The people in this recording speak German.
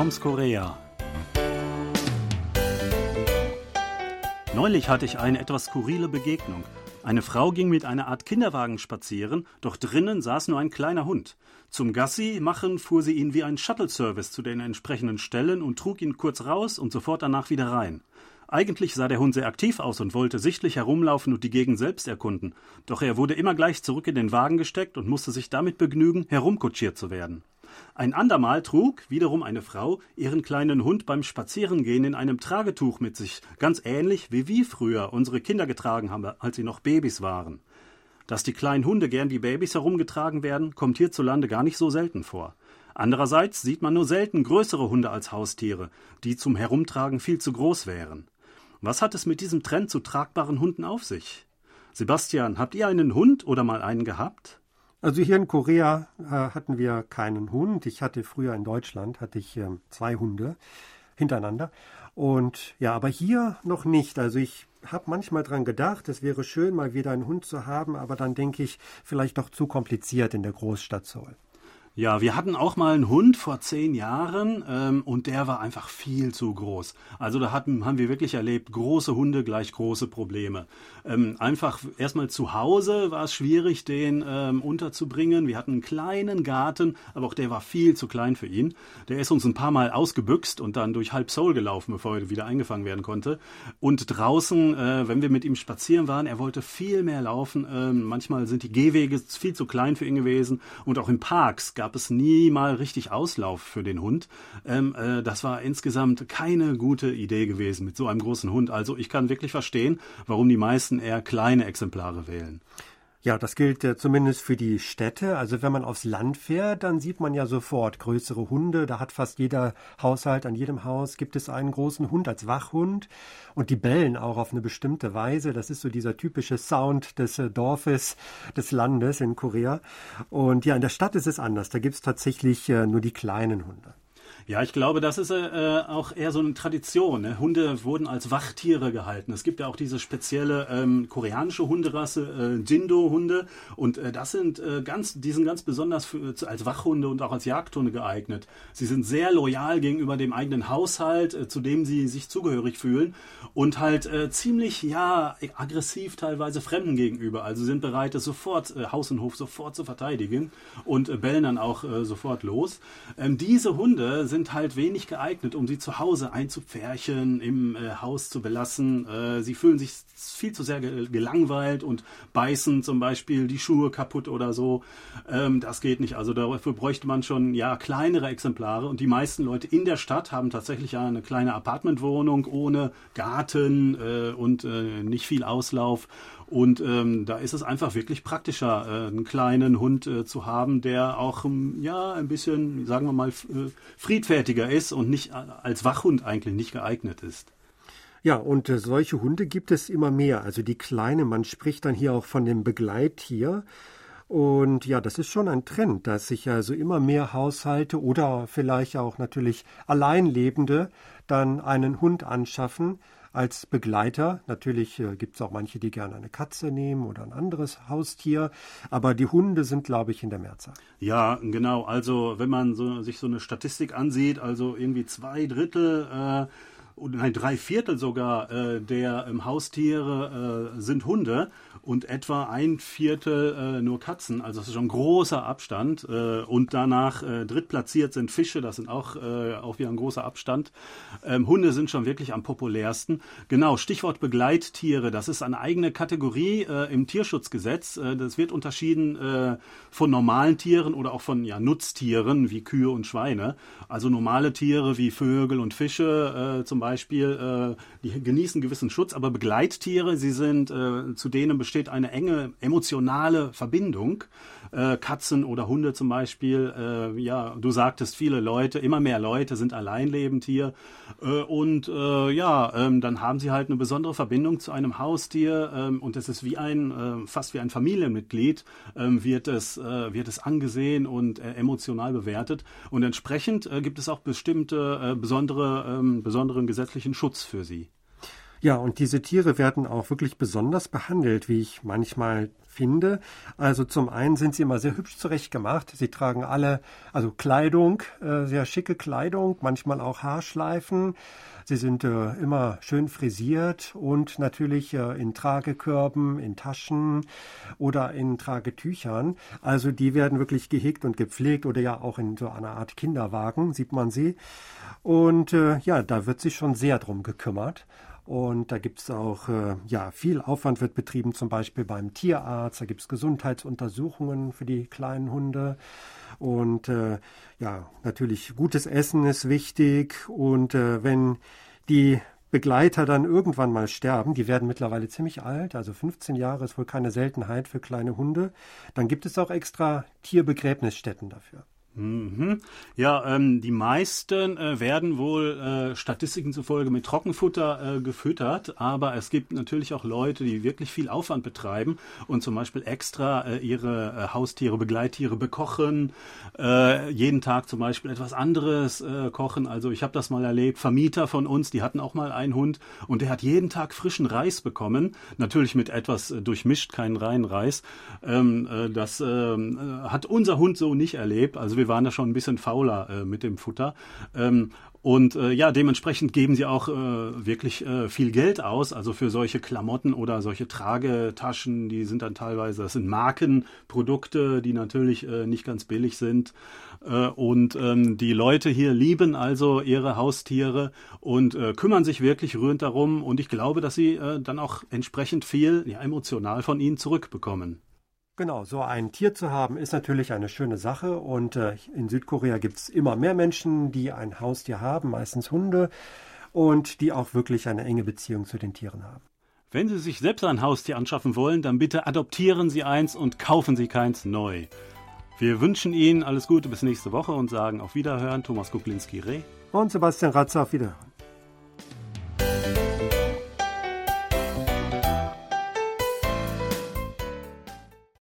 Toms Korea. Neulich hatte ich eine etwas skurrile Begegnung. Eine Frau ging mit einer Art Kinderwagen spazieren, doch drinnen saß nur ein kleiner Hund. Zum Gassi machen fuhr sie ihn wie ein Shuttle-Service zu den entsprechenden Stellen und trug ihn kurz raus und sofort danach wieder rein. Eigentlich sah der Hund sehr aktiv aus und wollte sichtlich herumlaufen und die Gegend selbst erkunden, doch er wurde immer gleich zurück in den Wagen gesteckt und musste sich damit begnügen, herumkutschiert zu werden. Ein andermal trug wiederum eine Frau ihren kleinen Hund beim Spazierengehen in einem Tragetuch mit sich, ganz ähnlich wie wir früher unsere Kinder getragen haben, als sie noch Babys waren. Dass die kleinen Hunde gern wie Babys herumgetragen werden, kommt hierzulande gar nicht so selten vor. Andererseits sieht man nur selten größere Hunde als Haustiere, die zum Herumtragen viel zu groß wären. Was hat es mit diesem Trend zu tragbaren Hunden auf sich? Sebastian, habt ihr einen Hund oder mal einen gehabt? Also hier in Korea äh, hatten wir keinen Hund. Ich hatte früher in Deutschland hatte ich äh, zwei Hunde hintereinander. Und ja, aber hier noch nicht. Also ich habe manchmal dran gedacht, es wäre schön, mal wieder einen Hund zu haben, aber dann denke ich, vielleicht doch zu kompliziert in der Großstadt Seoul. Ja, wir hatten auch mal einen Hund vor zehn Jahren ähm, und der war einfach viel zu groß. Also da hatten, haben wir wirklich erlebt, große Hunde gleich große Probleme. Ähm, einfach erstmal zu Hause war es schwierig, den ähm, unterzubringen. Wir hatten einen kleinen Garten, aber auch der war viel zu klein für ihn. Der ist uns ein paar Mal ausgebüxt und dann durch halb Seoul gelaufen, bevor er wieder eingefangen werden konnte. Und draußen, äh, wenn wir mit ihm spazieren waren, er wollte viel mehr laufen. Ähm, manchmal sind die Gehwege viel zu klein für ihn gewesen und auch in Parks gab es nie mal richtig Auslauf für den Hund. Ähm, äh, das war insgesamt keine gute Idee gewesen mit so einem großen Hund. Also ich kann wirklich verstehen, warum die meisten eher kleine Exemplare wählen. Ja, das gilt äh, zumindest für die Städte. Also wenn man aufs Land fährt, dann sieht man ja sofort größere Hunde. Da hat fast jeder Haushalt, an jedem Haus gibt es einen großen Hund als Wachhund. Und die bellen auch auf eine bestimmte Weise. Das ist so dieser typische Sound des äh, Dorfes, des Landes in Korea. Und ja, in der Stadt ist es anders. Da gibt es tatsächlich äh, nur die kleinen Hunde. Ja, ich glaube, das ist äh, auch eher so eine Tradition. Ne? Hunde wurden als Wachtiere gehalten. Es gibt ja auch diese spezielle ähm, koreanische Hunderasse, äh, Jindo-Hunde. Und äh, das sind äh, ganz, die sind ganz besonders für, als Wachhunde und auch als Jagdhunde geeignet. Sie sind sehr loyal gegenüber dem eigenen Haushalt, äh, zu dem sie sich zugehörig fühlen und halt äh, ziemlich, ja, aggressiv teilweise Fremden gegenüber. Also sind bereit, es sofort, äh, Haus und Hof sofort zu verteidigen und äh, bellen dann auch äh, sofort los. Ähm, diese Hunde sind sind halt wenig geeignet, um sie zu Hause einzupferchen, im äh, Haus zu belassen. Äh, sie fühlen sich viel zu sehr gelangweilt und beißen zum Beispiel die Schuhe kaputt oder so. Ähm, das geht nicht. Also dafür bräuchte man schon ja kleinere Exemplare. Und die meisten Leute in der Stadt haben tatsächlich eine kleine Apartmentwohnung ohne Garten äh, und äh, nicht viel Auslauf. Und ähm, da ist es einfach wirklich praktischer, äh, einen kleinen Hund äh, zu haben, der auch ähm, ja ein bisschen, sagen wir mal, äh, friedfertiger ist und nicht als Wachhund eigentlich nicht geeignet ist. Ja, und äh, solche Hunde gibt es immer mehr. Also die kleine, man spricht dann hier auch von dem Begleittier. Und ja, das ist schon ein Trend, dass sich also immer mehr Haushalte oder vielleicht auch natürlich Alleinlebende dann einen Hund anschaffen, als Begleiter. Natürlich äh, gibt es auch manche, die gerne eine Katze nehmen oder ein anderes Haustier, aber die Hunde sind, glaube ich, in der Mehrzahl. Ja, genau. Also wenn man so, sich so eine Statistik ansieht, also irgendwie zwei Drittel äh, nein, drei Viertel sogar äh, der ähm, Haustiere äh, sind Hunde und etwa ein Viertel äh, nur Katzen. Also das ist schon ein großer Abstand. Äh, und danach äh, drittplatziert sind Fische, das sind auch, äh, auch wieder ein großer Abstand. Ähm, Hunde sind schon wirklich am populärsten. Genau, Stichwort Begleittiere, das ist eine eigene Kategorie im Tierschutzgesetz. Das wird unterschieden von normalen Tieren oder auch von ja, Nutztieren wie Kühe und Schweine. Also normale Tiere wie Vögel und Fische zum Beispiel, äh, die genießen gewissen Schutz, aber Begleittiere, sie sind äh, zu denen besteht eine enge emotionale Verbindung. Äh, Katzen oder Hunde zum Beispiel, äh, ja, du sagtest, viele Leute, immer mehr Leute sind alleinlebend hier. Äh, und äh, ja, ähm, dann haben sie halt eine besondere Verbindung zu einem Haustier ähm, und es ist wie ein, äh, fast wie ein Familienmitglied, ähm, wird, es, äh, wird es angesehen und emotional bewertet. Und entsprechend gibt es auch bestimmte besondere, besonderen gesetzlichen Schutz für sie. Ja, und diese Tiere werden auch wirklich besonders behandelt, wie ich manchmal finde. Also zum einen sind sie immer sehr hübsch zurechtgemacht. Sie tragen alle, also Kleidung, äh, sehr schicke Kleidung, manchmal auch Haarschleifen. Sie sind äh, immer schön frisiert und natürlich äh, in Tragekörben, in Taschen oder in Tragetüchern. Also die werden wirklich gehegt und gepflegt oder ja auch in so einer Art Kinderwagen sieht man sie. Und ja, da wird sich schon sehr drum gekümmert. Und da gibt es auch, äh, ja, viel Aufwand wird betrieben, zum Beispiel beim Tierarzt. Da gibt es Gesundheitsuntersuchungen für die kleinen Hunde. Und äh, ja, natürlich gutes Essen ist wichtig. Und äh, wenn die Begleiter dann irgendwann mal sterben, die werden mittlerweile ziemlich alt, also 15 Jahre ist wohl keine Seltenheit für kleine Hunde, dann gibt es auch extra Tierbegräbnisstätten dafür. Mhm. Ja, ähm, die meisten äh, werden wohl äh, Statistiken zufolge mit Trockenfutter äh, gefüttert, aber es gibt natürlich auch Leute, die wirklich viel Aufwand betreiben und zum Beispiel extra äh, ihre äh, Haustiere, Begleittiere bekochen, äh, jeden Tag zum Beispiel etwas anderes kochen. Also ich habe das mal erlebt, Vermieter von uns, die hatten auch mal einen Hund und der hat jeden Tag frischen Reis bekommen, natürlich mit etwas durchmischt, keinen reinen Reis. Ähm, äh, das äh, hat unser Hund so nicht erlebt. Also wir waren da schon ein bisschen fauler äh, mit dem Futter. Ähm, und äh, ja, dementsprechend geben sie auch äh, wirklich äh, viel Geld aus, also für solche Klamotten oder solche Tragetaschen, die sind dann teilweise, das sind Markenprodukte, die natürlich äh, nicht ganz billig sind. Äh, und ähm, die Leute hier lieben also ihre Haustiere und äh, kümmern sich wirklich rührend darum. Und ich glaube, dass sie äh, dann auch entsprechend viel ja, emotional von ihnen zurückbekommen. Genau, so ein Tier zu haben, ist natürlich eine schöne Sache. Und äh, in Südkorea gibt es immer mehr Menschen, die ein Haustier haben, meistens Hunde, und die auch wirklich eine enge Beziehung zu den Tieren haben. Wenn Sie sich selbst ein Haustier anschaffen wollen, dann bitte adoptieren Sie eins und kaufen Sie keins neu. Wir wünschen Ihnen alles Gute bis nächste Woche und sagen auf Wiederhören. Thomas Kuklinski-Reh. Und Sebastian Ratzer auf Wiederhören.